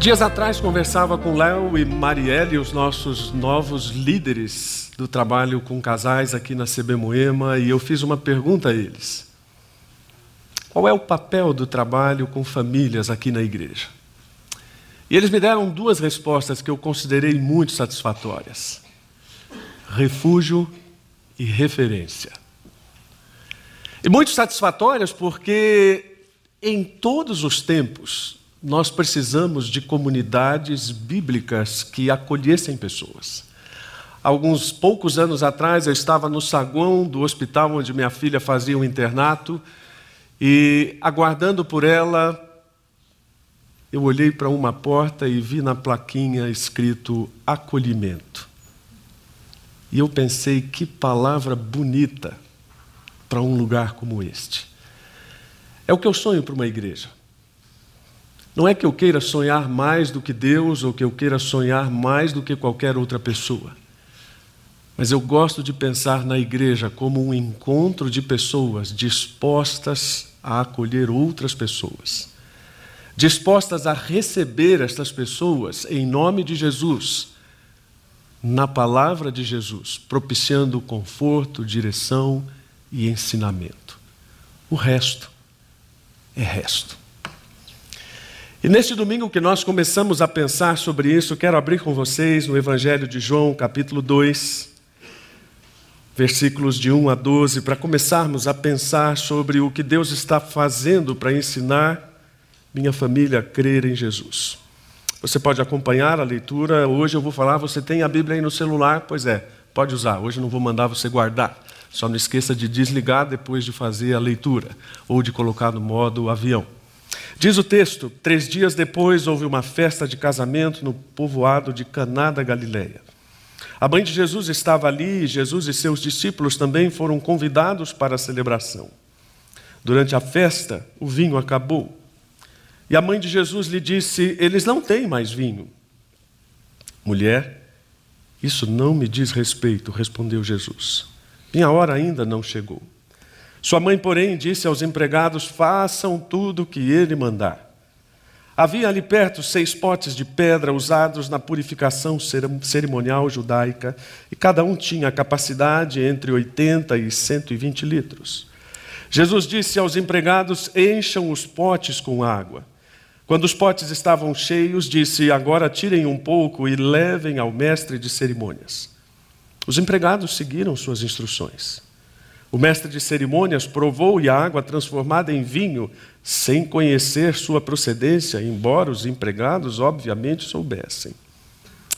Dias atrás conversava com Léo e Marielle, os nossos novos líderes do trabalho com casais aqui na CB Moema, e eu fiz uma pergunta a eles. Qual é o papel do trabalho com famílias aqui na igreja? E eles me deram duas respostas que eu considerei muito satisfatórias: refúgio e referência. E muito satisfatórias porque em todos os tempos nós precisamos de comunidades bíblicas que acolhessem pessoas. Alguns poucos anos atrás, eu estava no saguão do hospital onde minha filha fazia o um internato e, aguardando por ela, eu olhei para uma porta e vi na plaquinha escrito acolhimento. E eu pensei, que palavra bonita para um lugar como este. É o que eu sonho para uma igreja. Não é que eu queira sonhar mais do que Deus ou que eu queira sonhar mais do que qualquer outra pessoa. Mas eu gosto de pensar na igreja como um encontro de pessoas dispostas a acolher outras pessoas, dispostas a receber estas pessoas em nome de Jesus, na palavra de Jesus, propiciando conforto, direção e ensinamento. O resto é resto. E neste domingo que nós começamos a pensar sobre isso, quero abrir com vocês no Evangelho de João, capítulo 2, versículos de 1 a 12, para começarmos a pensar sobre o que Deus está fazendo para ensinar minha família a crer em Jesus. Você pode acompanhar a leitura, hoje eu vou falar, você tem a Bíblia aí no celular? Pois é, pode usar, hoje não vou mandar você guardar. Só não esqueça de desligar depois de fazer a leitura ou de colocar no modo avião. Diz o texto: três dias depois houve uma festa de casamento no povoado de Caná da Galileia. A mãe de Jesus estava ali e Jesus e seus discípulos também foram convidados para a celebração. Durante a festa, o vinho acabou. E a mãe de Jesus lhe disse: Eles não têm mais vinho. Mulher, isso não me diz respeito, respondeu Jesus. Minha hora ainda não chegou. Sua mãe, porém, disse aos empregados: façam tudo o que ele mandar. Havia ali perto seis potes de pedra usados na purificação cerimonial judaica, e cada um tinha capacidade entre 80 e 120 litros. Jesus disse aos empregados: encham os potes com água. Quando os potes estavam cheios, disse: Agora tirem um pouco e levem ao mestre de cerimônias. Os empregados seguiram suas instruções. O mestre de cerimônias provou e a água transformada em vinho, sem conhecer sua procedência, embora os empregados obviamente soubessem.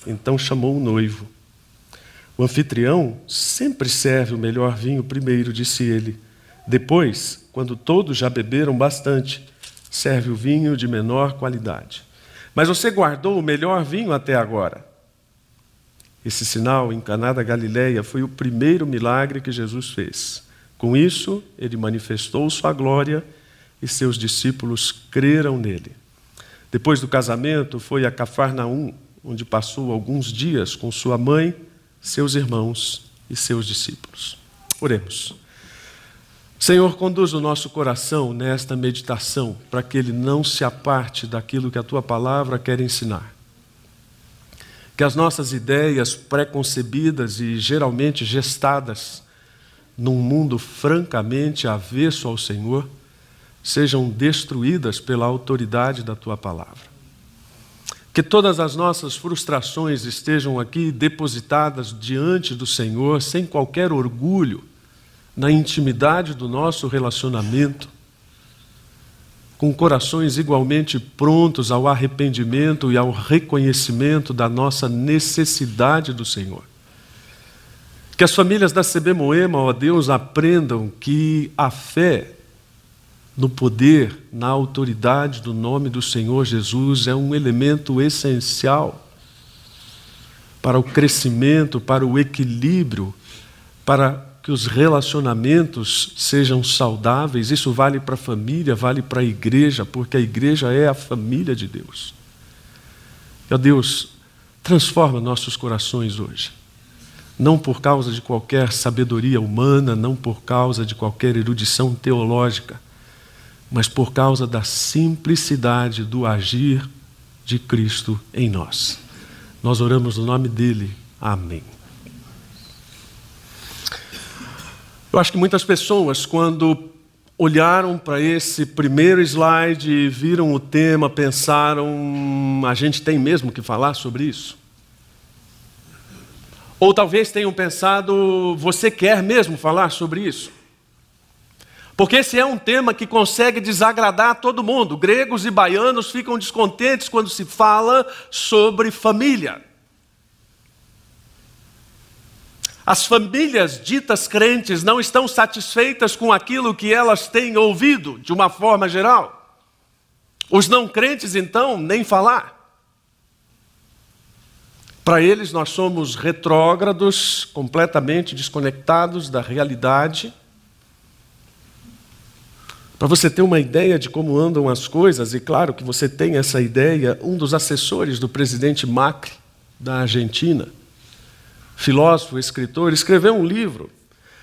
Então chamou o noivo. O anfitrião sempre serve o melhor vinho primeiro, disse ele. Depois, quando todos já beberam bastante, serve o vinho de menor qualidade. Mas você guardou o melhor vinho até agora. Esse sinal em Caná da Galileia foi o primeiro milagre que Jesus fez. Com isso, ele manifestou sua glória e seus discípulos creram nele. Depois do casamento, foi a Cafarnaum, onde passou alguns dias com sua mãe, seus irmãos e seus discípulos. Oremos. Senhor, conduz o nosso coração nesta meditação, para que ele não se aparte daquilo que a tua palavra quer ensinar que as nossas ideias preconcebidas e geralmente gestadas num mundo francamente avesso ao Senhor sejam destruídas pela autoridade da tua palavra. Que todas as nossas frustrações estejam aqui depositadas diante do Senhor sem qualquer orgulho, na intimidade do nosso relacionamento com corações igualmente prontos ao arrependimento e ao reconhecimento da nossa necessidade do Senhor. Que as famílias da CB Moema, ó Deus, aprendam que a fé no poder, na autoridade do nome do Senhor Jesus é um elemento essencial para o crescimento, para o equilíbrio, para que os relacionamentos sejam saudáveis. Isso vale para a família, vale para a igreja, porque a igreja é a família de Deus. Ó Deus, transforma nossos corações hoje. Não por causa de qualquer sabedoria humana, não por causa de qualquer erudição teológica, mas por causa da simplicidade do agir de Cristo em nós. Nós oramos no nome dele. Amém. Eu acho que muitas pessoas, quando olharam para esse primeiro slide, viram o tema, pensaram: a gente tem mesmo que falar sobre isso? Ou talvez tenham pensado: você quer mesmo falar sobre isso? Porque esse é um tema que consegue desagradar todo mundo. Gregos e baianos ficam descontentes quando se fala sobre família. As famílias ditas crentes não estão satisfeitas com aquilo que elas têm ouvido, de uma forma geral. Os não crentes, então, nem falar. Para eles, nós somos retrógrados, completamente desconectados da realidade. Para você ter uma ideia de como andam as coisas, e claro que você tem essa ideia, um dos assessores do presidente Macri, da Argentina, filósofo, escritor, escreveu um livro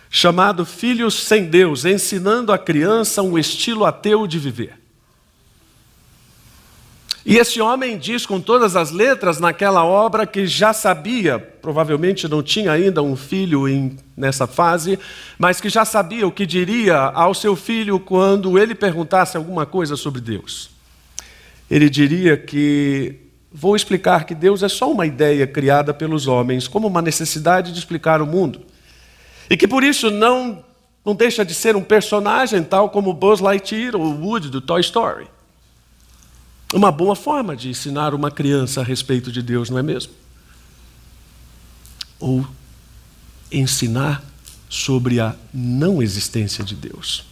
chamado Filhos sem Deus, ensinando a criança um estilo ateu de viver. E esse homem diz com todas as letras naquela obra que já sabia, provavelmente não tinha ainda um filho em, nessa fase, mas que já sabia o que diria ao seu filho quando ele perguntasse alguma coisa sobre Deus. Ele diria que vou explicar que Deus é só uma ideia criada pelos homens, como uma necessidade de explicar o mundo. E que por isso não, não deixa de ser um personagem tal como Buzz Lightyear ou Woody do Toy Story. Uma boa forma de ensinar uma criança a respeito de Deus, não é mesmo? Ou ensinar sobre a não existência de Deus.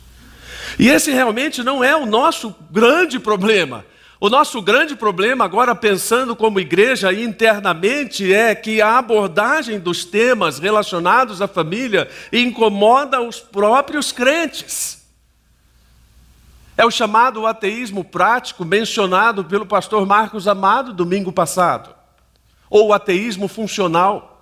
E esse realmente não é o nosso grande problema. O nosso grande problema, agora pensando como igreja internamente, é que a abordagem dos temas relacionados à família incomoda os próprios crentes. É o chamado ateísmo prático mencionado pelo pastor Marcos Amado domingo passado, ou ateísmo funcional.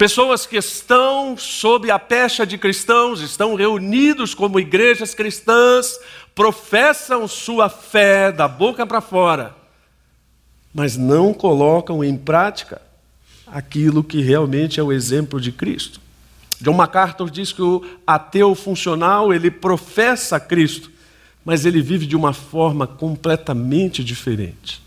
Pessoas que estão sob a pecha de cristãos, estão reunidos como igrejas cristãs, professam sua fé da boca para fora, mas não colocam em prática aquilo que realmente é o exemplo de Cristo. John MacArthur diz que o ateu funcional, ele professa Cristo, mas ele vive de uma forma completamente diferente.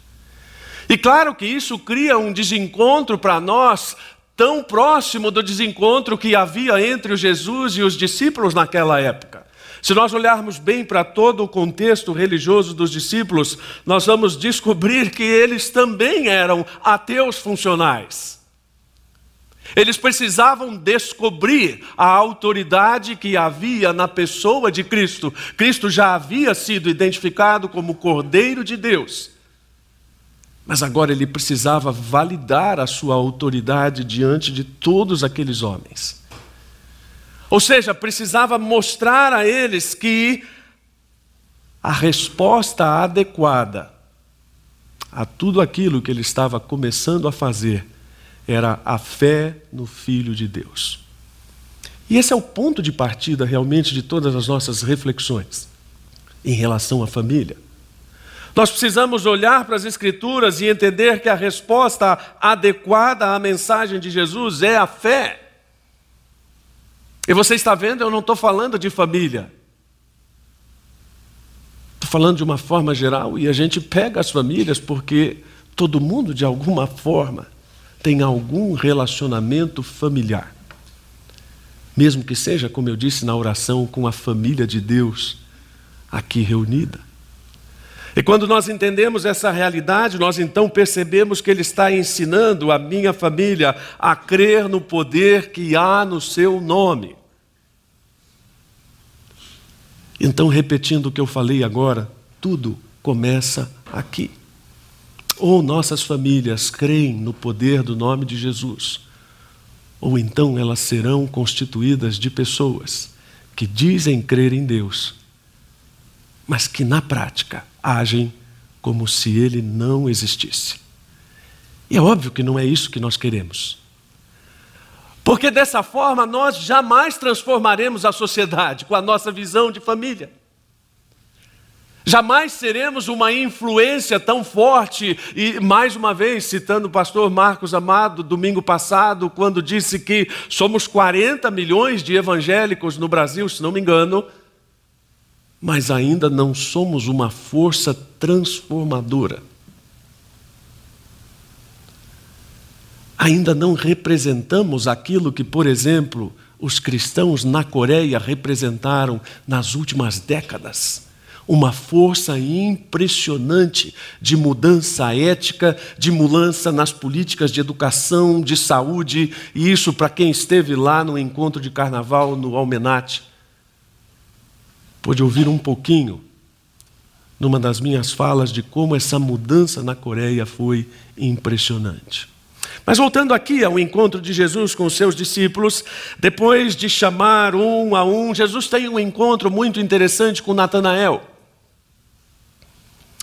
E claro que isso cria um desencontro para nós, tão próximo do desencontro que havia entre Jesus e os discípulos naquela época. Se nós olharmos bem para todo o contexto religioso dos discípulos, nós vamos descobrir que eles também eram ateus funcionais. Eles precisavam descobrir a autoridade que havia na pessoa de Cristo. Cristo já havia sido identificado como Cordeiro de Deus. Mas agora ele precisava validar a sua autoridade diante de todos aqueles homens. Ou seja, precisava mostrar a eles que a resposta adequada a tudo aquilo que ele estava começando a fazer era a fé no Filho de Deus. E esse é o ponto de partida realmente de todas as nossas reflexões em relação à família. Nós precisamos olhar para as Escrituras e entender que a resposta adequada à mensagem de Jesus é a fé. E você está vendo, eu não estou falando de família. Estou falando de uma forma geral e a gente pega as famílias porque todo mundo, de alguma forma, tem algum relacionamento familiar. Mesmo que seja, como eu disse na oração, com a família de Deus aqui reunida. E quando nós entendemos essa realidade, nós então percebemos que Ele está ensinando a minha família a crer no poder que há no Seu nome. Então, repetindo o que eu falei agora, tudo começa aqui. Ou nossas famílias creem no poder do nome de Jesus, ou então elas serão constituídas de pessoas que dizem crer em Deus, mas que na prática agem como se ele não existisse. E é óbvio que não é isso que nós queremos. Porque dessa forma nós jamais transformaremos a sociedade com a nossa visão de família. Jamais seremos uma influência tão forte, e mais uma vez, citando o pastor Marcos Amado, domingo passado, quando disse que somos 40 milhões de evangélicos no Brasil, se não me engano, mas ainda não somos uma força transformadora. Ainda não representamos aquilo que, por exemplo, os cristãos na Coreia representaram nas últimas décadas uma força impressionante de mudança ética, de mudança nas políticas de educação, de saúde, e isso para quem esteve lá no encontro de carnaval no Almenate, pôde ouvir um pouquinho numa das minhas falas de como essa mudança na Coreia foi impressionante. Mas voltando aqui ao encontro de Jesus com os seus discípulos, depois de chamar um a um, Jesus tem um encontro muito interessante com Natanael.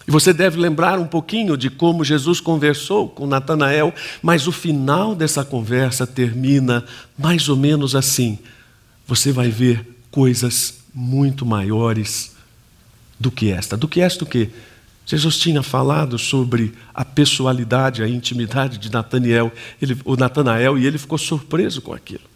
E você deve lembrar um pouquinho de como Jesus conversou com Natanael, mas o final dessa conversa termina mais ou menos assim: você vai ver coisas muito maiores do que esta. Do que esta o quê? Jesus tinha falado sobre a pessoalidade, a intimidade de Natanael, ele, o Natanael, e ele ficou surpreso com aquilo.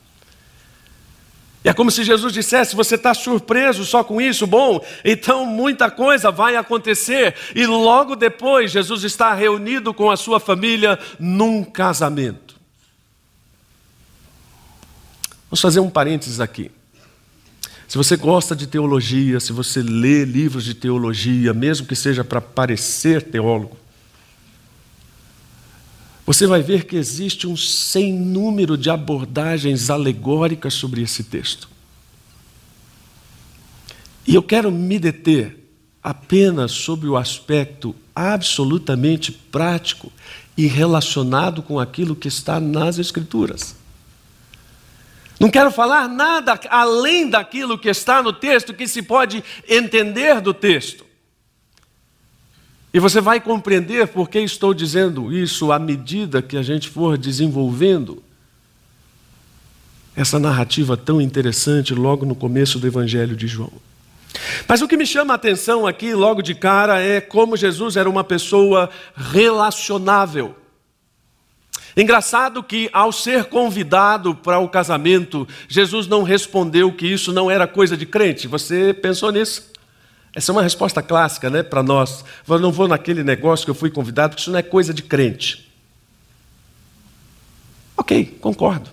E é como se Jesus dissesse: Você está surpreso só com isso? Bom, então muita coisa vai acontecer. E logo depois, Jesus está reunido com a sua família num casamento. Vamos fazer um parênteses aqui. Se você gosta de teologia, se você lê livros de teologia, mesmo que seja para parecer teólogo, você vai ver que existe um sem número de abordagens alegóricas sobre esse texto. E eu quero me deter apenas sobre o aspecto absolutamente prático e relacionado com aquilo que está nas Escrituras. Não quero falar nada além daquilo que está no texto que se pode entender do texto. E você vai compreender por que estou dizendo isso à medida que a gente for desenvolvendo essa narrativa tão interessante logo no começo do Evangelho de João. Mas o que me chama a atenção aqui, logo de cara, é como Jesus era uma pessoa relacionável. Engraçado que, ao ser convidado para o casamento, Jesus não respondeu que isso não era coisa de crente. Você pensou nisso? Essa é uma resposta clássica né, para nós. Eu não vou naquele negócio que eu fui convidado, porque isso não é coisa de crente. Ok, concordo.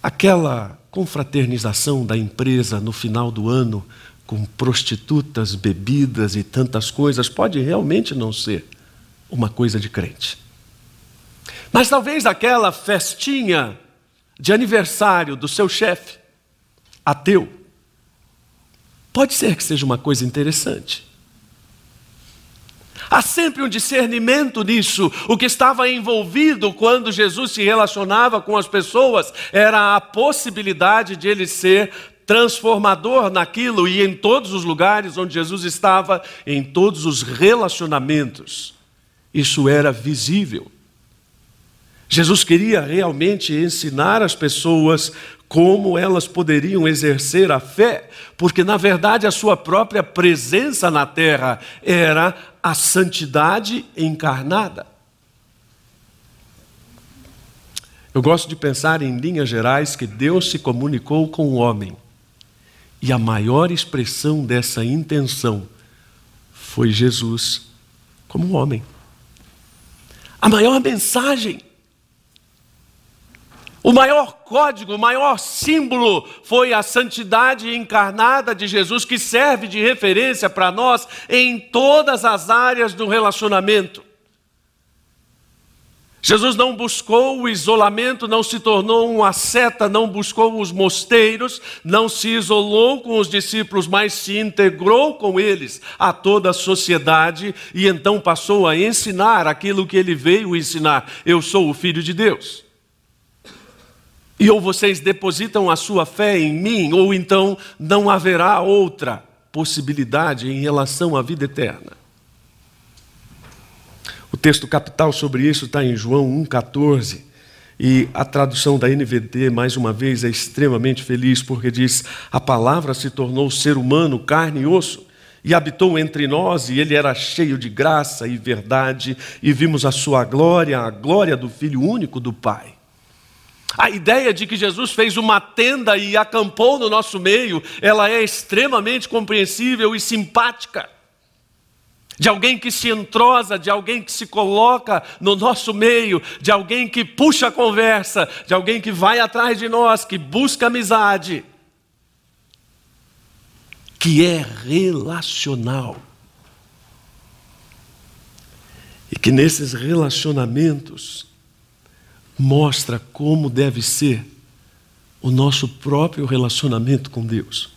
Aquela confraternização da empresa no final do ano, com prostitutas, bebidas e tantas coisas, pode realmente não ser uma coisa de crente. Mas talvez aquela festinha de aniversário do seu chefe, ateu, Pode ser que seja uma coisa interessante. Há sempre um discernimento nisso. O que estava envolvido quando Jesus se relacionava com as pessoas era a possibilidade de ele ser transformador naquilo e em todos os lugares onde Jesus estava, em todos os relacionamentos. Isso era visível. Jesus queria realmente ensinar as pessoas como elas poderiam exercer a fé, porque na verdade a sua própria presença na terra era a santidade encarnada. Eu gosto de pensar em linhas gerais que Deus se comunicou com o homem. E a maior expressão dessa intenção foi Jesus como homem. A maior mensagem o maior código, o maior símbolo foi a santidade encarnada de Jesus, que serve de referência para nós em todas as áreas do relacionamento. Jesus não buscou o isolamento, não se tornou um asceta, não buscou os mosteiros, não se isolou com os discípulos, mas se integrou com eles a toda a sociedade e então passou a ensinar aquilo que ele veio ensinar: Eu sou o Filho de Deus. E ou vocês depositam a sua fé em mim, ou então não haverá outra possibilidade em relação à vida eterna. O texto capital sobre isso está em João 1,14. E a tradução da NVT, mais uma vez, é extremamente feliz, porque diz: A palavra se tornou ser humano, carne e osso, e habitou entre nós, e ele era cheio de graça e verdade, e vimos a sua glória, a glória do Filho único do Pai. A ideia de que Jesus fez uma tenda e acampou no nosso meio, ela é extremamente compreensível e simpática. De alguém que se entrosa, de alguém que se coloca no nosso meio, de alguém que puxa a conversa, de alguém que vai atrás de nós, que busca amizade que é relacional. E que nesses relacionamentos mostra como deve ser o nosso próprio relacionamento com Deus.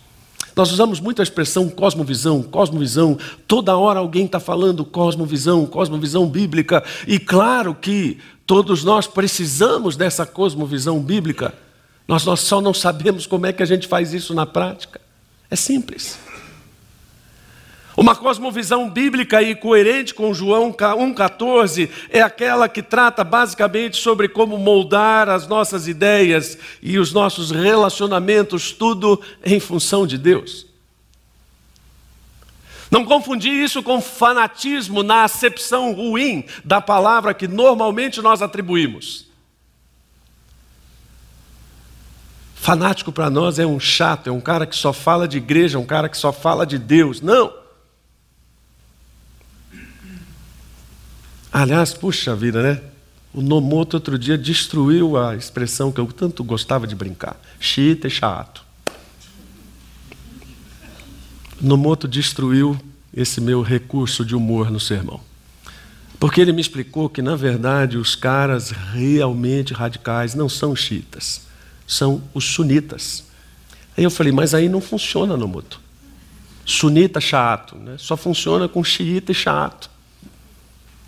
Nós usamos muito a expressão cosmovisão, cosmovisão. Toda hora alguém está falando cosmovisão, cosmovisão bíblica. E claro que todos nós precisamos dessa cosmovisão bíblica. Nós, nós só não sabemos como é que a gente faz isso na prática. É simples. Uma cosmovisão bíblica e coerente com João 1,14 é aquela que trata basicamente sobre como moldar as nossas ideias e os nossos relacionamentos, tudo em função de Deus. Não confundir isso com fanatismo na acepção ruim da palavra que normalmente nós atribuímos. Fanático para nós é um chato, é um cara que só fala de igreja, um cara que só fala de Deus. Não. Aliás, puxa vida, né? O Nomoto outro dia destruiu a expressão que eu tanto gostava de brincar: xiita e chato. Nomoto destruiu esse meu recurso de humor no sermão. Porque ele me explicou que, na verdade, os caras realmente radicais não são xiitas são os sunitas. Aí eu falei, mas aí não funciona no mútuo. Sunita chato, né? só funciona com xiita e chato.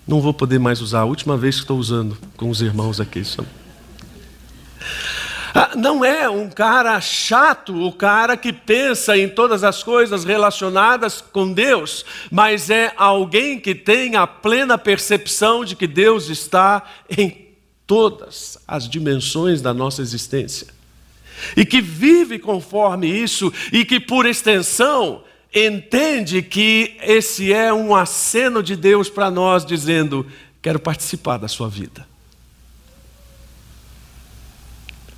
Não vou poder mais usar, a última vez que estou usando com os irmãos aqui. Ah, não é um cara chato, o cara que pensa em todas as coisas relacionadas com Deus, mas é alguém que tem a plena percepção de que Deus está em todas as dimensões da nossa existência. E que vive conforme isso, e que, por extensão, entende que esse é um aceno de Deus para nós, dizendo: quero participar da sua vida.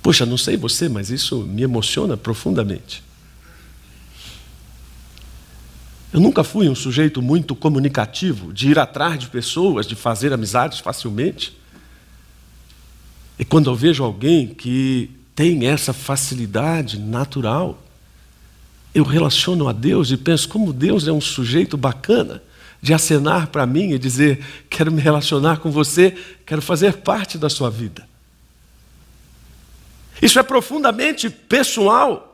Puxa, não sei você, mas isso me emociona profundamente. Eu nunca fui um sujeito muito comunicativo, de ir atrás de pessoas, de fazer amizades facilmente. E quando eu vejo alguém que tem essa facilidade natural, eu relaciono a Deus e penso como Deus é um sujeito bacana de acenar para mim e dizer: quero me relacionar com você, quero fazer parte da sua vida. Isso é profundamente pessoal.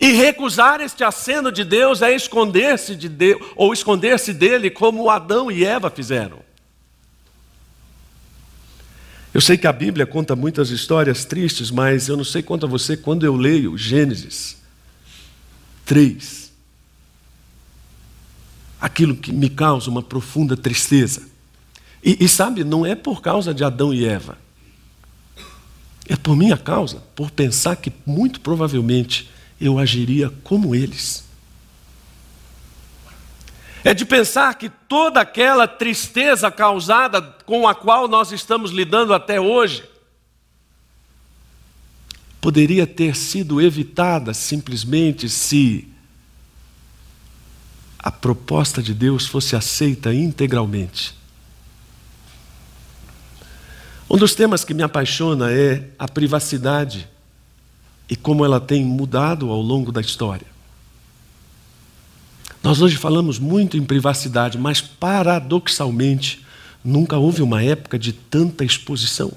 E recusar este aceno de Deus é esconder-se de Deus, ou esconder-se dele, como Adão e Eva fizeram. Eu sei que a Bíblia conta muitas histórias tristes, mas eu não sei quanto a você, quando eu leio Gênesis 3, aquilo que me causa uma profunda tristeza. E, e sabe, não é por causa de Adão e Eva, é por minha causa, por pensar que muito provavelmente eu agiria como eles. É de pensar que toda aquela tristeza causada com a qual nós estamos lidando até hoje poderia ter sido evitada simplesmente se a proposta de Deus fosse aceita integralmente. Um dos temas que me apaixona é a privacidade e como ela tem mudado ao longo da história. Nós hoje falamos muito em privacidade, mas paradoxalmente, nunca houve uma época de tanta exposição.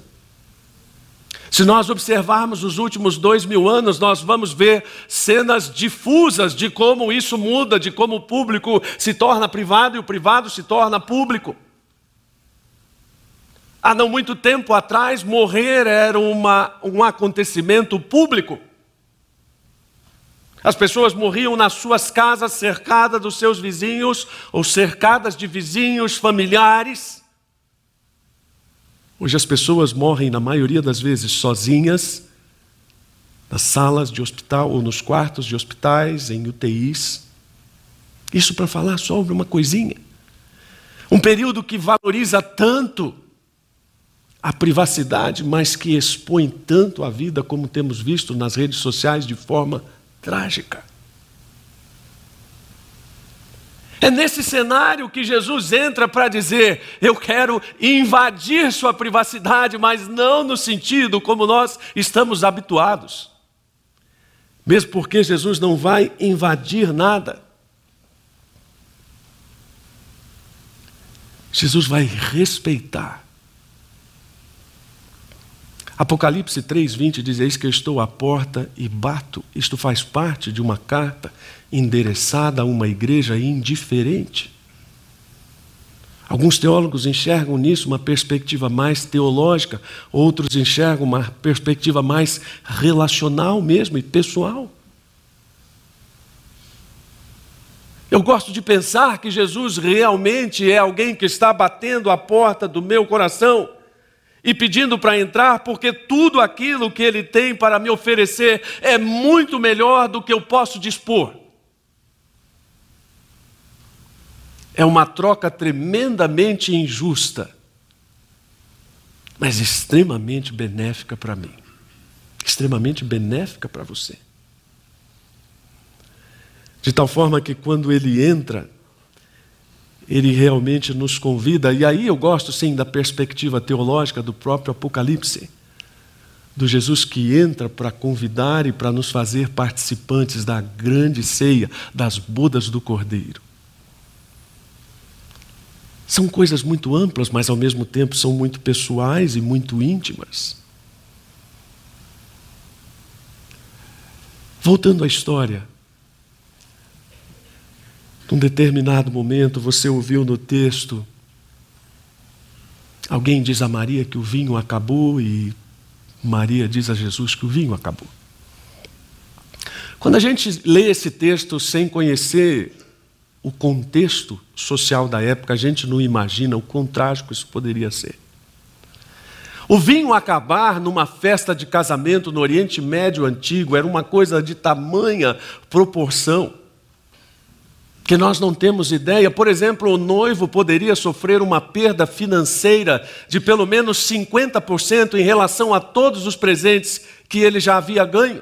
Se nós observarmos os últimos dois mil anos, nós vamos ver cenas difusas de como isso muda, de como o público se torna privado e o privado se torna público. Há não muito tempo atrás, morrer era uma, um acontecimento público. As pessoas morriam nas suas casas, cercadas dos seus vizinhos, ou cercadas de vizinhos, familiares. Hoje as pessoas morrem, na maioria das vezes, sozinhas, nas salas de hospital ou nos quartos de hospitais, em UTIs. Isso para falar sobre uma coisinha. Um período que valoriza tanto a privacidade, mas que expõe tanto a vida, como temos visto nas redes sociais, de forma trágica. É nesse cenário que Jesus entra para dizer: Eu quero invadir sua privacidade, mas não no sentido como nós estamos habituados. Mesmo porque Jesus não vai invadir nada. Jesus vai respeitar Apocalipse 3:20 diz: Eis que eu estou à porta e bato. Isto faz parte de uma carta endereçada a uma igreja indiferente. Alguns teólogos enxergam nisso uma perspectiva mais teológica, outros enxergam uma perspectiva mais relacional mesmo e pessoal. Eu gosto de pensar que Jesus realmente é alguém que está batendo a porta do meu coração e pedindo para entrar, porque tudo aquilo que Ele tem para me oferecer é muito melhor do que eu posso dispor. É uma troca tremendamente injusta, mas extremamente benéfica para mim, extremamente benéfica para você. De tal forma que quando ele entra, ele realmente nos convida, e aí eu gosto sim da perspectiva teológica do próprio Apocalipse, do Jesus que entra para convidar e para nos fazer participantes da grande ceia, das bodas do Cordeiro. São coisas muito amplas, mas ao mesmo tempo são muito pessoais e muito íntimas. Voltando à história, num determinado momento, você ouviu no texto, alguém diz a Maria que o vinho acabou e Maria diz a Jesus que o vinho acabou. Quando a gente lê esse texto sem conhecer o contexto social da época, a gente não imagina o quão trágico isso poderia ser. O vinho acabar numa festa de casamento no Oriente Médio antigo era uma coisa de tamanha proporção que nós não temos ideia. Por exemplo, o noivo poderia sofrer uma perda financeira de pelo menos 50% em relação a todos os presentes que ele já havia ganho.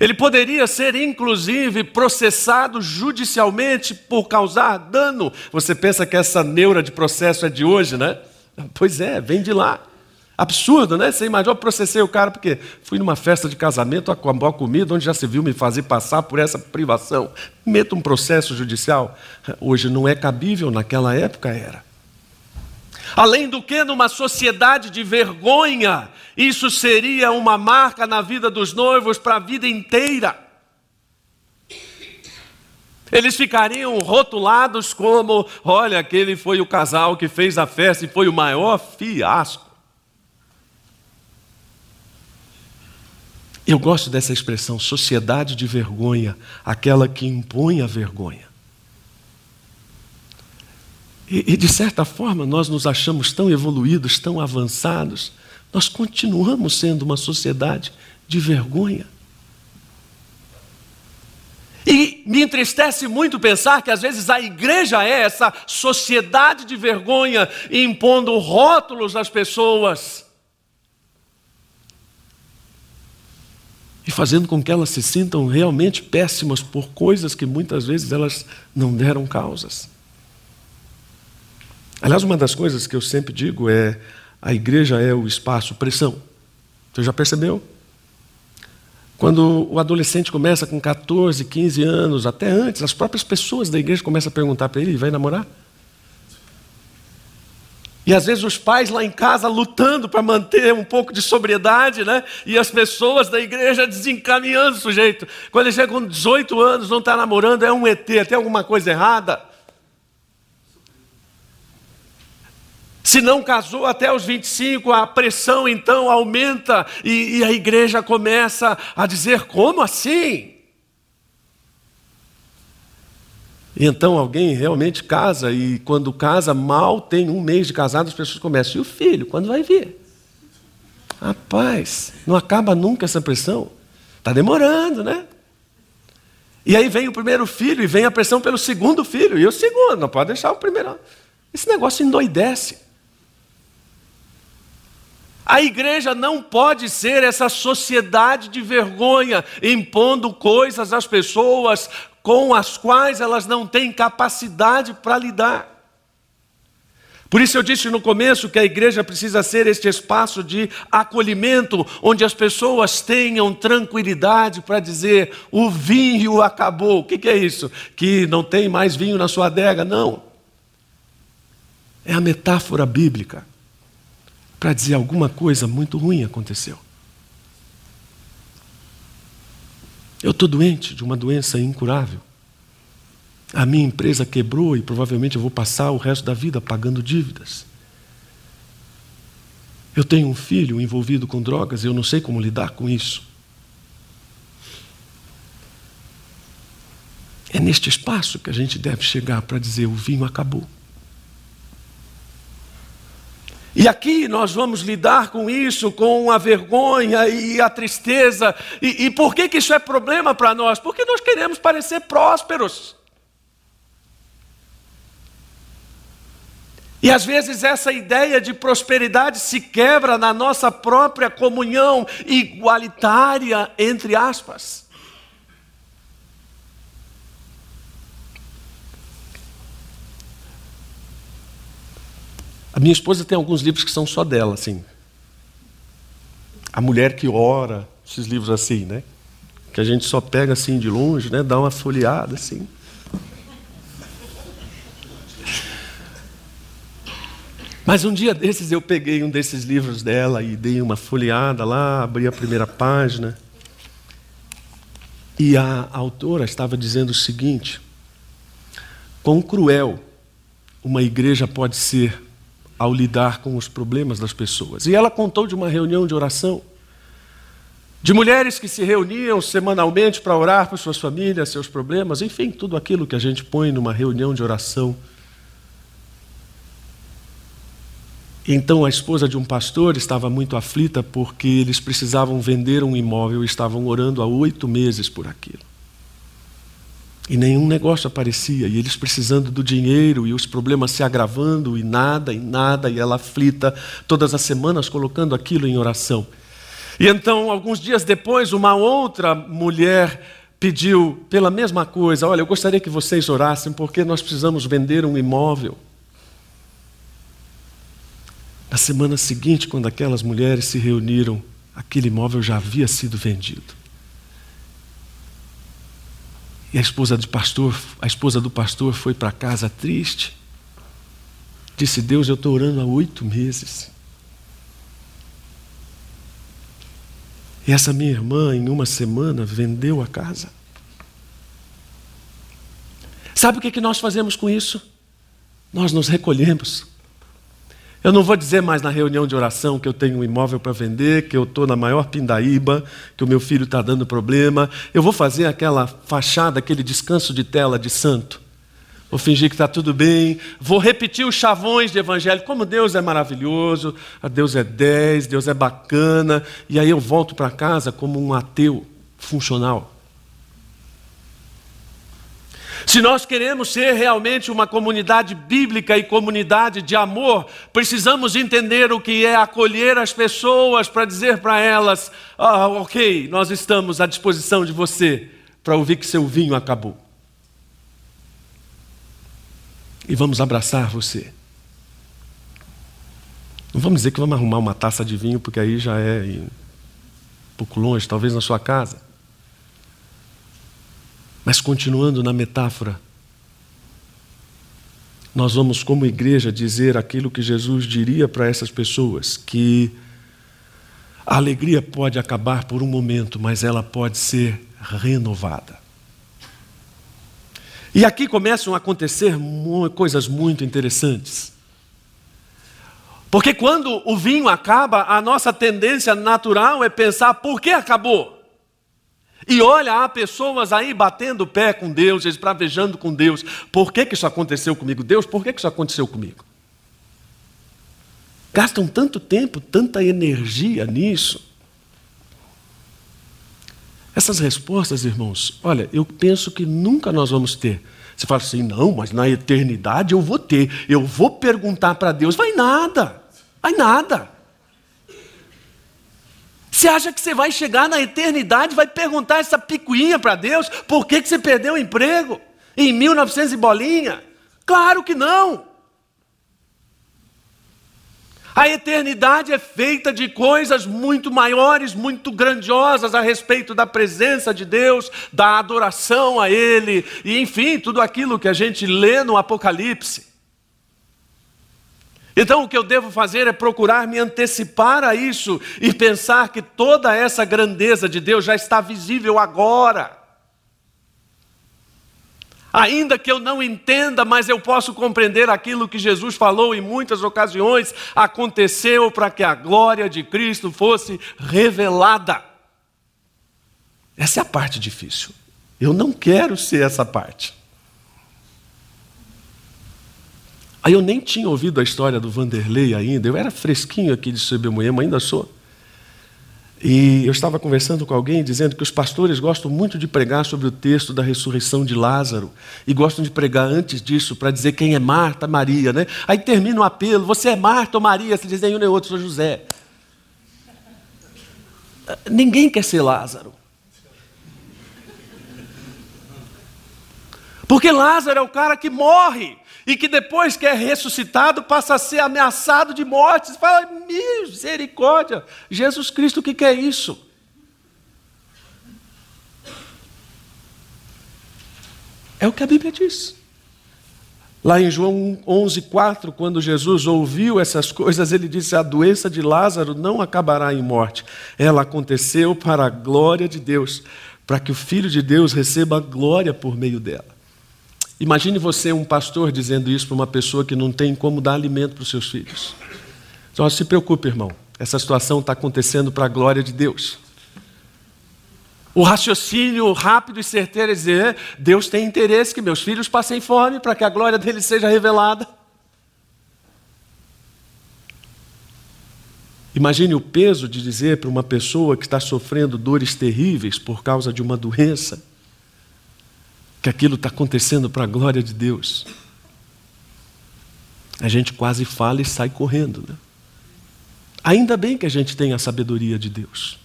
Ele poderia ser, inclusive, processado judicialmente por causar dano. Você pensa que essa neura de processo é de hoje, né? Pois é, vem de lá. Absurdo, né? Você imagina, eu processei o cara porque fui numa festa de casamento, a boa comida, onde já se viu me fazer passar por essa privação. Meto um processo judicial. Hoje não é cabível, naquela época era. Além do que, numa sociedade de vergonha, isso seria uma marca na vida dos noivos para a vida inteira. Eles ficariam rotulados como: olha, aquele foi o casal que fez a festa e foi o maior fiasco. Eu gosto dessa expressão, sociedade de vergonha, aquela que impõe a vergonha. E, e, de certa forma, nós nos achamos tão evoluídos, tão avançados, nós continuamos sendo uma sociedade de vergonha. E me entristece muito pensar que às vezes a igreja é essa sociedade de vergonha, impondo rótulos às pessoas. E fazendo com que elas se sintam realmente péssimas por coisas que muitas vezes elas não deram causas. Aliás, uma das coisas que eu sempre digo é: a igreja é o espaço pressão. Você já percebeu? Quando o adolescente começa com 14, 15 anos, até antes, as próprias pessoas da igreja começam a perguntar para ele: vai namorar? E às vezes os pais lá em casa lutando para manter um pouco de sobriedade, né? E as pessoas da igreja desencaminhando o sujeito. Quando ele chega com 18 anos, não está namorando, é um ET, tem alguma coisa errada. Se não casou até os 25, a pressão então aumenta e, e a igreja começa a dizer: como assim? E então alguém realmente casa, e quando casa, mal tem um mês de casado, as pessoas começam, e o filho, quando vai vir? Rapaz, não acaba nunca essa pressão. Está demorando, né? E aí vem o primeiro filho e vem a pressão pelo segundo filho. E o segundo, não pode deixar o primeiro. Esse negócio endoidece. A igreja não pode ser essa sociedade de vergonha, impondo coisas às pessoas com as quais elas não têm capacidade para lidar. Por isso eu disse no começo que a igreja precisa ser este espaço de acolhimento, onde as pessoas tenham tranquilidade para dizer: o vinho acabou. O que é isso? Que não tem mais vinho na sua adega? Não. É a metáfora bíblica para dizer alguma coisa muito ruim aconteceu. Eu estou doente de uma doença incurável. A minha empresa quebrou e provavelmente eu vou passar o resto da vida pagando dívidas. Eu tenho um filho envolvido com drogas e eu não sei como lidar com isso. É neste espaço que a gente deve chegar para dizer: o vinho acabou. E aqui nós vamos lidar com isso, com a vergonha e a tristeza. E, e por que, que isso é problema para nós? Porque nós queremos parecer prósperos. E às vezes essa ideia de prosperidade se quebra na nossa própria comunhão igualitária, entre aspas. Minha esposa tem alguns livros que são só dela, assim. A mulher que ora, esses livros assim, né? Que a gente só pega assim de longe, né? Dá uma folheada assim. Mas um dia desses eu peguei um desses livros dela e dei uma folheada lá, abri a primeira página. E a autora estava dizendo o seguinte: quão cruel uma igreja pode ser ao lidar com os problemas das pessoas. E ela contou de uma reunião de oração, de mulheres que se reuniam semanalmente para orar por suas famílias, seus problemas, enfim, tudo aquilo que a gente põe numa reunião de oração. Então a esposa de um pastor estava muito aflita porque eles precisavam vender um imóvel e estavam orando há oito meses por aquilo. E nenhum negócio aparecia, e eles precisando do dinheiro, e os problemas se agravando, e nada, e nada, e ela aflita, todas as semanas colocando aquilo em oração. E então, alguns dias depois, uma outra mulher pediu pela mesma coisa: Olha, eu gostaria que vocês orassem, porque nós precisamos vender um imóvel. Na semana seguinte, quando aquelas mulheres se reuniram, aquele imóvel já havia sido vendido. E a esposa do pastor, a esposa do pastor foi para casa triste. Disse: Deus, eu estou orando há oito meses. E essa minha irmã, em uma semana, vendeu a casa. Sabe o que, que nós fazemos com isso? Nós nos recolhemos. Eu não vou dizer mais na reunião de oração que eu tenho um imóvel para vender, que eu estou na maior pindaíba, que o meu filho está dando problema. Eu vou fazer aquela fachada, aquele descanso de tela de santo. Vou fingir que está tudo bem. Vou repetir os chavões de evangelho. Como Deus é maravilhoso, Deus é 10, Deus é bacana. E aí eu volto para casa como um ateu funcional. Se nós queremos ser realmente uma comunidade bíblica e comunidade de amor, precisamos entender o que é acolher as pessoas para dizer para elas: ah, ok, nós estamos à disposição de você para ouvir que seu vinho acabou. E vamos abraçar você. Não vamos dizer que vamos arrumar uma taça de vinho, porque aí já é um pouco longe, talvez na sua casa. Mas continuando na metáfora, nós vamos, como igreja, dizer aquilo que Jesus diria para essas pessoas: que a alegria pode acabar por um momento, mas ela pode ser renovada. E aqui começam a acontecer coisas muito interessantes. Porque quando o vinho acaba, a nossa tendência natural é pensar: por que acabou? E olha, há pessoas aí batendo o pé com Deus, esbravejando com Deus. Por que, que isso aconteceu comigo? Deus, por que, que isso aconteceu comigo? Gastam tanto tempo, tanta energia nisso. Essas respostas, irmãos, olha, eu penso que nunca nós vamos ter. Você fala assim, não, mas na eternidade eu vou ter, eu vou perguntar para Deus. Vai nada, vai nada. Você acha que você vai chegar na eternidade, vai perguntar essa picuinha para Deus, por que, que você perdeu o emprego em 1900 e bolinha? Claro que não. A eternidade é feita de coisas muito maiores, muito grandiosas a respeito da presença de Deus, da adoração a Ele, e enfim, tudo aquilo que a gente lê no Apocalipse. Então, o que eu devo fazer é procurar me antecipar a isso e pensar que toda essa grandeza de Deus já está visível agora. Ainda que eu não entenda, mas eu posso compreender aquilo que Jesus falou em muitas ocasiões, aconteceu para que a glória de Cristo fosse revelada. Essa é a parte difícil. Eu não quero ser essa parte. Aí eu nem tinha ouvido a história do Vanderlei ainda, eu era fresquinho aqui de Sobemoema, ainda sou. E eu estava conversando com alguém dizendo que os pastores gostam muito de pregar sobre o texto da ressurreição de Lázaro e gostam de pregar antes disso para dizer quem é Marta, Maria, né? Aí termina o apelo: você é Marta ou Maria? Se dizem um nem outro, sou José. Ninguém quer ser Lázaro. Porque Lázaro é o cara que morre e que depois que é ressuscitado passa a ser ameaçado de morte. Você fala, misericórdia, Jesus Cristo, o que, que é isso? É o que a Bíblia diz. Lá em João 11:4, quando Jesus ouviu essas coisas, ele disse: A doença de Lázaro não acabará em morte. Ela aconteceu para a glória de Deus, para que o Filho de Deus receba glória por meio dela. Imagine você, um pastor, dizendo isso para uma pessoa que não tem como dar alimento para os seus filhos. Então, se preocupe, irmão. Essa situação está acontecendo para a glória de Deus. O raciocínio rápido e certeiro é dizer: Deus tem interesse que meus filhos passem fome para que a glória dele seja revelada. Imagine o peso de dizer para uma pessoa que está sofrendo dores terríveis por causa de uma doença, que aquilo está acontecendo para a glória de Deus. A gente quase fala e sai correndo. Né? Ainda bem que a gente tem a sabedoria de Deus.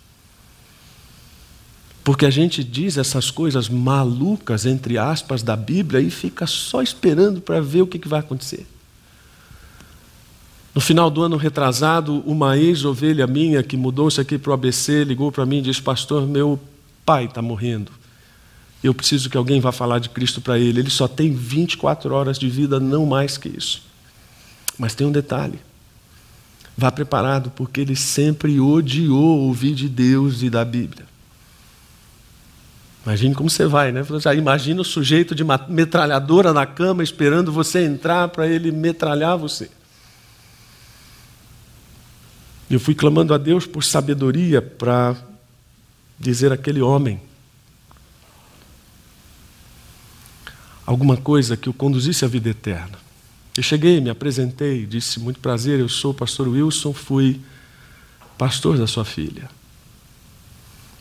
Porque a gente diz essas coisas malucas, entre aspas, da Bíblia e fica só esperando para ver o que, que vai acontecer. No final do ano retrasado, uma ex-ovelha minha que mudou-se aqui para o ABC ligou para mim e disse: Pastor, meu pai está morrendo. Eu preciso que alguém vá falar de Cristo para ele. Ele só tem 24 horas de vida, não mais que isso. Mas tem um detalhe. Vá preparado, porque ele sempre odiou ouvir de Deus e da Bíblia. Imagine como você vai, né? Já imagina o sujeito de metralhadora na cama esperando você entrar para ele metralhar você. Eu fui clamando a Deus por sabedoria para dizer àquele homem alguma coisa que o conduzisse à vida eterna. Eu cheguei, me apresentei, disse: Muito prazer, eu sou o pastor Wilson, fui pastor da sua filha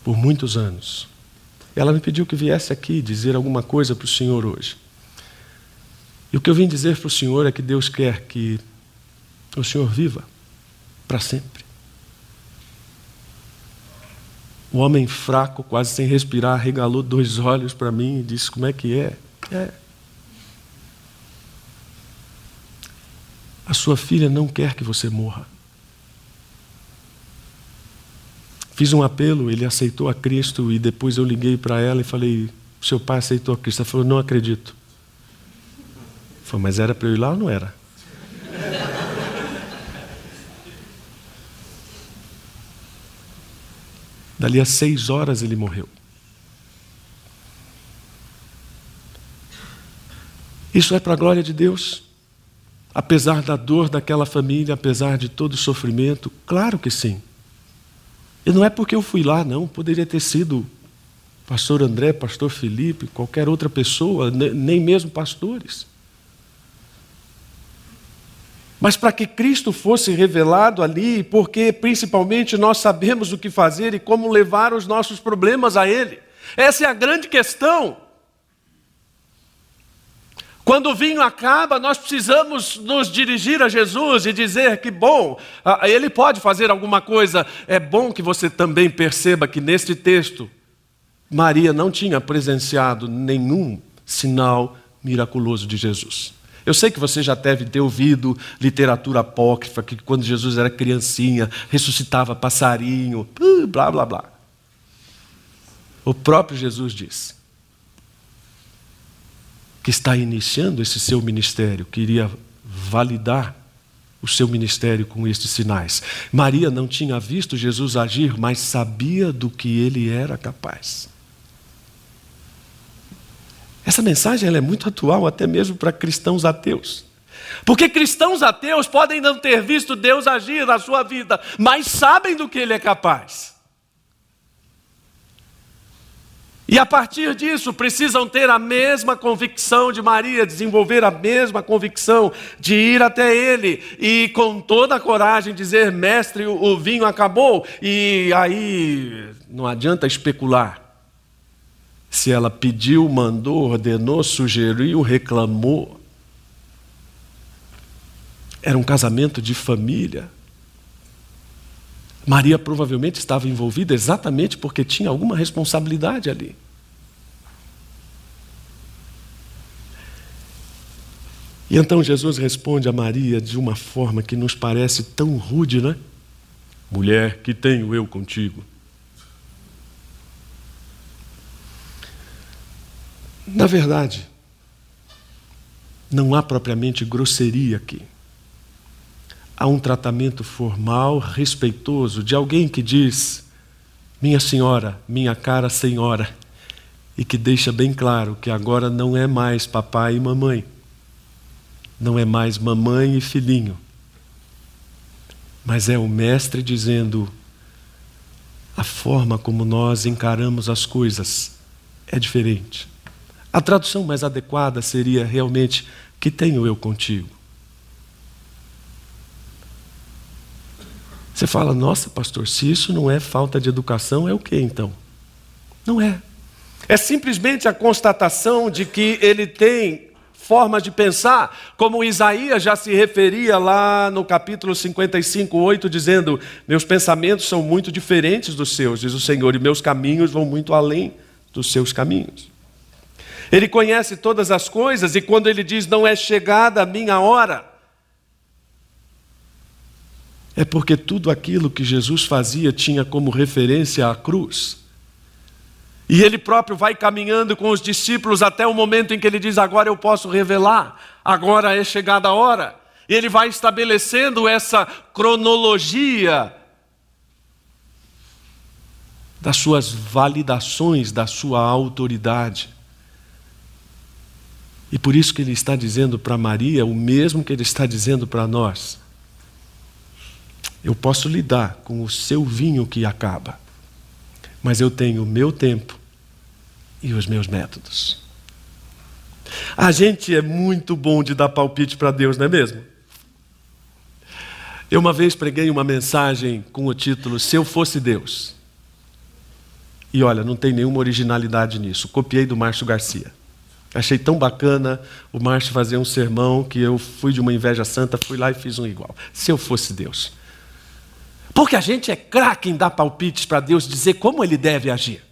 por muitos anos. Ela me pediu que viesse aqui dizer alguma coisa para o Senhor hoje. E o que eu vim dizer para o Senhor é que Deus quer que o Senhor viva para sempre. O homem fraco, quase sem respirar, regalou dois olhos para mim e disse: Como é que é? É. A sua filha não quer que você morra. Fiz um apelo, ele aceitou a Cristo e depois eu liguei para ela e falei: Seu pai aceitou a Cristo? Ela falou: Não acredito. Falei, mas era para eu ir lá ou não era? Dali a seis horas ele morreu. Isso é para a glória de Deus. Apesar da dor daquela família, apesar de todo o sofrimento, claro que sim. E não é porque eu fui lá, não. Poderia ter sido pastor André, pastor Felipe, qualquer outra pessoa, nem mesmo pastores. Mas para que Cristo fosse revelado ali, porque principalmente nós sabemos o que fazer e como levar os nossos problemas a Ele. Essa é a grande questão. Quando o vinho acaba, nós precisamos nos dirigir a Jesus e dizer que, bom, ele pode fazer alguma coisa. É bom que você também perceba que neste texto, Maria não tinha presenciado nenhum sinal miraculoso de Jesus. Eu sei que você já deve ter ouvido literatura apócrifa, que quando Jesus era criancinha, ressuscitava passarinho, blá, blá, blá. O próprio Jesus diz que está iniciando esse seu ministério, queria validar o seu ministério com estes sinais. Maria não tinha visto Jesus agir, mas sabia do que ele era capaz. Essa mensagem é muito atual até mesmo para cristãos ateus. Porque cristãos ateus podem não ter visto Deus agir na sua vida, mas sabem do que ele é capaz. E a partir disso precisam ter a mesma convicção de Maria, desenvolver a mesma convicção de ir até ele e com toda a coragem dizer: Mestre, o vinho acabou. E aí não adianta especular. Se ela pediu, mandou, ordenou, sugeriu, reclamou. Era um casamento de família. Maria provavelmente estava envolvida exatamente porque tinha alguma responsabilidade ali. E então Jesus responde a Maria de uma forma que nos parece tão rude, né? Mulher, que tenho eu contigo? Na verdade, não há propriamente grosseria aqui há um tratamento formal, respeitoso, de alguém que diz, minha senhora, minha cara senhora, e que deixa bem claro que agora não é mais papai e mamãe, não é mais mamãe e filhinho, mas é o Mestre dizendo: a forma como nós encaramos as coisas é diferente. A tradução mais adequada seria realmente: que tenho eu contigo? Você fala, nossa, pastor, se isso não é falta de educação, é o que então? Não é. É simplesmente a constatação de que ele tem formas de pensar, como Isaías já se referia lá no capítulo 55, 8, dizendo: Meus pensamentos são muito diferentes dos seus, diz o Senhor, e meus caminhos vão muito além dos seus caminhos. Ele conhece todas as coisas, e quando ele diz: Não é chegada a minha hora, é porque tudo aquilo que Jesus fazia tinha como referência a cruz. E ele próprio vai caminhando com os discípulos até o momento em que ele diz: Agora eu posso revelar, agora é chegada a hora. E ele vai estabelecendo essa cronologia das suas validações, da sua autoridade. E por isso que ele está dizendo para Maria o mesmo que ele está dizendo para nós. Eu posso lidar com o seu vinho que acaba, mas eu tenho o meu tempo e os meus métodos. A gente é muito bom de dar palpite para Deus, não é mesmo? Eu uma vez preguei uma mensagem com o título Se Eu Fosse Deus. E olha, não tem nenhuma originalidade nisso. Copiei do Márcio Garcia. Achei tão bacana o Márcio fazer um sermão que eu fui de uma inveja santa, fui lá e fiz um igual. Se eu fosse Deus. Porque a gente é craque em dar palpites para Deus dizer como ele deve agir.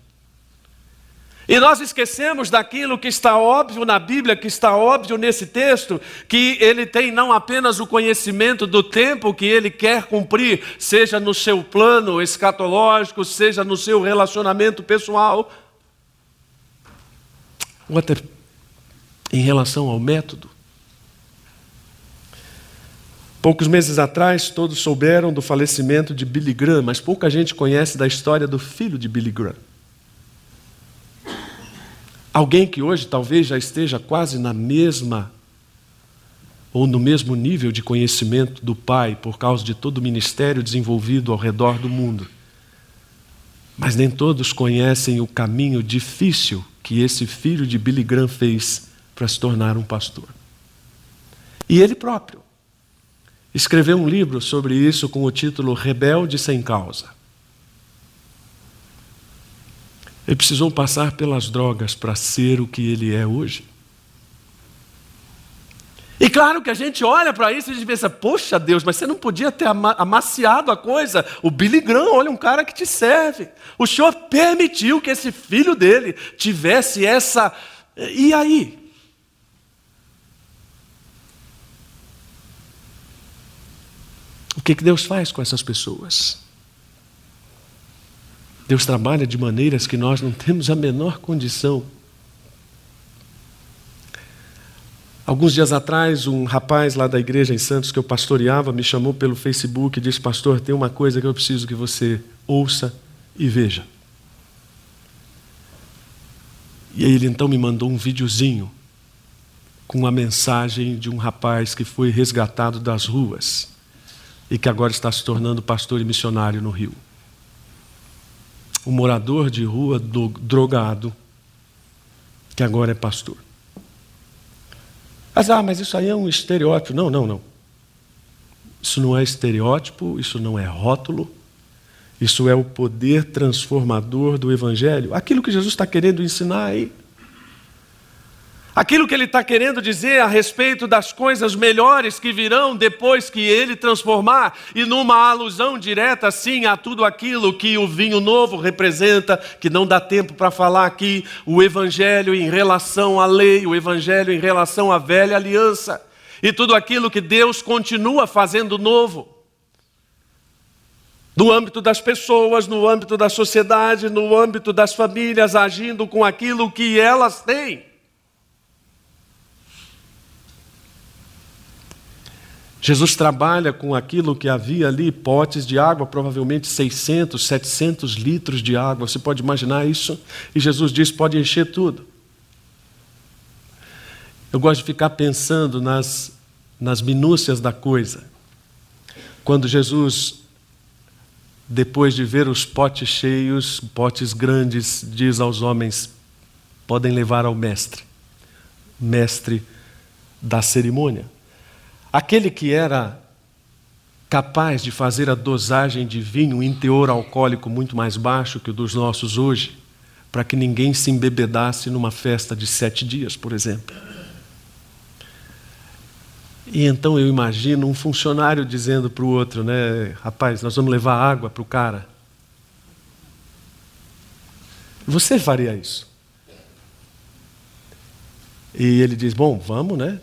E nós esquecemos daquilo que está óbvio na Bíblia, que está óbvio nesse texto, que ele tem não apenas o conhecimento do tempo que ele quer cumprir, seja no seu plano escatológico, seja no seu relacionamento pessoal, ou até em relação ao método. Poucos meses atrás, todos souberam do falecimento de Billy Graham, mas pouca gente conhece da história do filho de Billy Graham. Alguém que hoje talvez já esteja quase na mesma ou no mesmo nível de conhecimento do pai, por causa de todo o ministério desenvolvido ao redor do mundo. Mas nem todos conhecem o caminho difícil que esse filho de Billy Graham fez para se tornar um pastor. E ele próprio escreveu um livro sobre isso com o título Rebelde Sem Causa. Ele precisou passar pelas drogas para ser o que ele é hoje. E claro que a gente olha para isso e pensa, poxa Deus, mas você não podia ter amaciado a coisa. O Billy Graham, olha, um cara que te serve. O Senhor permitiu que esse filho dele tivesse essa. E aí? Que, que Deus faz com essas pessoas? Deus trabalha de maneiras que nós não temos a menor condição Alguns dias atrás, um rapaz lá da igreja em Santos que eu pastoreava me chamou pelo Facebook e disse: Pastor, tem uma coisa que eu preciso que você ouça e veja. E aí ele então me mandou um videozinho com a mensagem de um rapaz que foi resgatado das ruas e que agora está se tornando pastor e missionário no Rio. Um morador de rua drogado que agora é pastor. Mas, ah, mas isso aí é um estereótipo. Não, não, não. Isso não é estereótipo, isso não é rótulo, isso é o poder transformador do Evangelho. Aquilo que Jesus está querendo ensinar aí. Aquilo que ele está querendo dizer a respeito das coisas melhores que virão depois que ele transformar, e numa alusão direta, sim, a tudo aquilo que o vinho novo representa, que não dá tempo para falar aqui, o Evangelho em relação à lei, o Evangelho em relação à velha aliança, e tudo aquilo que Deus continua fazendo novo. No âmbito das pessoas, no âmbito da sociedade, no âmbito das famílias, agindo com aquilo que elas têm. Jesus trabalha com aquilo que havia ali, potes de água, provavelmente 600, 700 litros de água. Você pode imaginar isso? E Jesus diz: pode encher tudo. Eu gosto de ficar pensando nas, nas minúcias da coisa. Quando Jesus, depois de ver os potes cheios, potes grandes, diz aos homens: podem levar ao mestre, mestre da cerimônia. Aquele que era capaz de fazer a dosagem de vinho em teor alcoólico muito mais baixo que o dos nossos hoje, para que ninguém se embebedasse numa festa de sete dias, por exemplo. E então eu imagino um funcionário dizendo para o outro, né, rapaz, nós vamos levar água para o cara. Você faria isso? E ele diz, bom, vamos, né?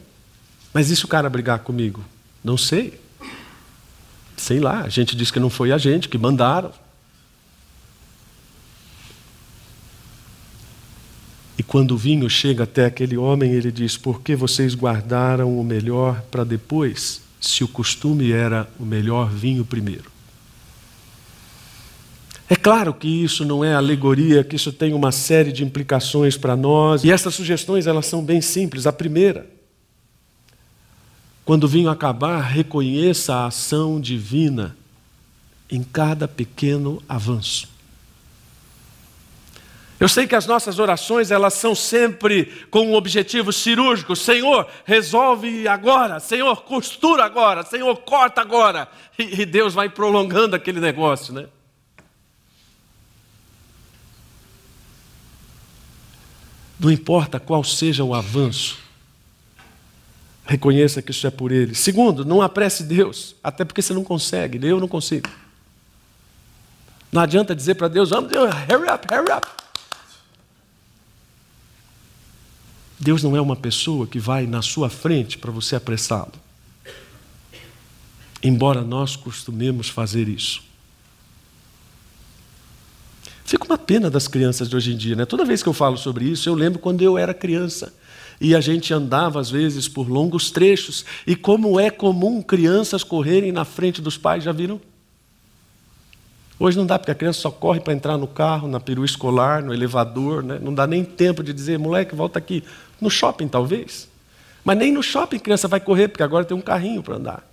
Mas e se o cara brigar comigo? Não sei. Sei lá, a gente diz que não foi a gente, que mandaram. E quando o vinho chega até aquele homem, ele diz: Por que vocês guardaram o melhor para depois, se o costume era o melhor vinho primeiro? É claro que isso não é alegoria, que isso tem uma série de implicações para nós, e essas sugestões elas são bem simples. A primeira, quando o vinho acabar, reconheça a ação divina em cada pequeno avanço. Eu sei que as nossas orações elas são sempre com um objetivo cirúrgico. Senhor, resolve agora. Senhor, costura agora. Senhor, corta agora. E, Deus vai prolongando aquele negócio, né? Não importa qual seja o avanço, Reconheça que isso é por Ele. Segundo, não apresse Deus, até porque você não consegue, eu não consigo. Não adianta dizer para Deus, vamos, Deus, hurry up, hurry up. Deus não é uma pessoa que vai na sua frente para você apressá-lo. Embora nós costumemos fazer isso. Fica uma pena das crianças de hoje em dia, né? Toda vez que eu falo sobre isso, eu lembro quando eu era criança e a gente andava às vezes por longos trechos, e como é comum crianças correrem na frente dos pais, já viram? Hoje não dá, porque a criança só corre para entrar no carro, na perua escolar, no elevador, né? não dá nem tempo de dizer, moleque, volta aqui. No shopping, talvez. Mas nem no shopping a criança vai correr, porque agora tem um carrinho para andar.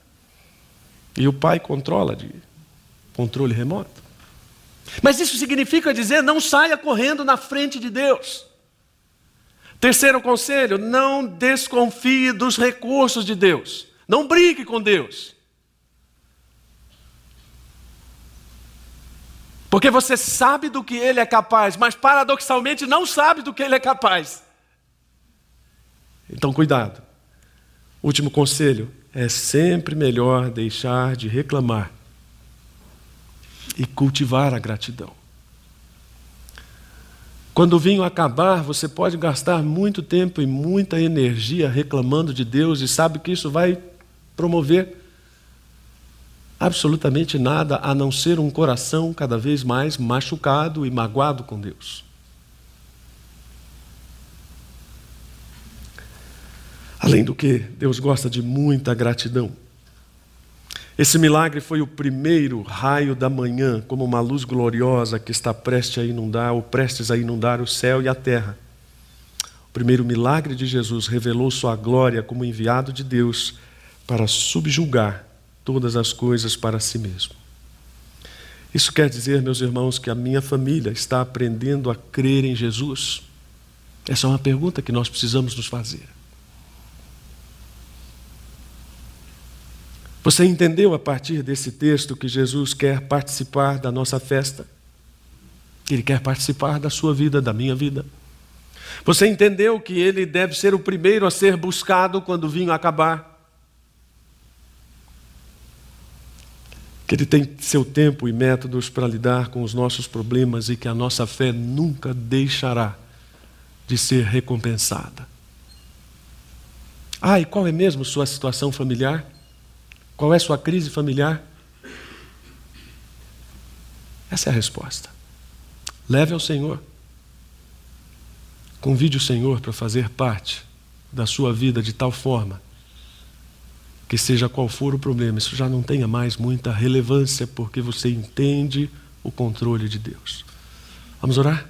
E o pai controla de controle remoto. Mas isso significa dizer, não saia correndo na frente de Deus. Terceiro conselho: não desconfie dos recursos de Deus. Não brigue com Deus. Porque você sabe do que ele é capaz, mas paradoxalmente não sabe do que ele é capaz. Então, cuidado. Último conselho: é sempre melhor deixar de reclamar e cultivar a gratidão. Quando o vinho acabar, você pode gastar muito tempo e muita energia reclamando de Deus e sabe que isso vai promover absolutamente nada a não ser um coração cada vez mais machucado e magoado com Deus. Além do que, Deus gosta de muita gratidão. Esse milagre foi o primeiro raio da manhã, como uma luz gloriosa que está prestes a inundar, ou prestes a inundar o céu e a terra. O primeiro milagre de Jesus revelou sua glória como enviado de Deus para subjugar todas as coisas para si mesmo. Isso quer dizer, meus irmãos, que a minha família está aprendendo a crer em Jesus? Essa é uma pergunta que nós precisamos nos fazer. Você entendeu a partir desse texto que Jesus quer participar da nossa festa? Ele quer participar da sua vida, da minha vida. Você entendeu que ele deve ser o primeiro a ser buscado quando o vinho acabar? Que ele tem seu tempo e métodos para lidar com os nossos problemas e que a nossa fé nunca deixará de ser recompensada. Ah, e qual é mesmo sua situação familiar? Qual é sua crise familiar? Essa é a resposta. Leve ao Senhor. Convide o Senhor para fazer parte da sua vida de tal forma que, seja qual for o problema, isso já não tenha mais muita relevância, porque você entende o controle de Deus. Vamos orar?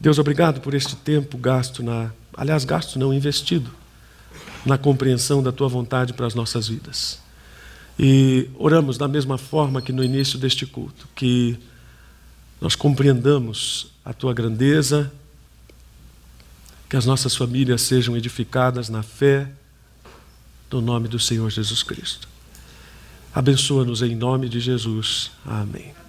Deus, obrigado por este tempo gasto na. Aliás, gasto não, investido na compreensão da tua vontade para as nossas vidas. E oramos da mesma forma que no início deste culto, que nós compreendamos a tua grandeza, que as nossas famílias sejam edificadas na fé, no nome do Senhor Jesus Cristo. Abençoa-nos em nome de Jesus. Amém.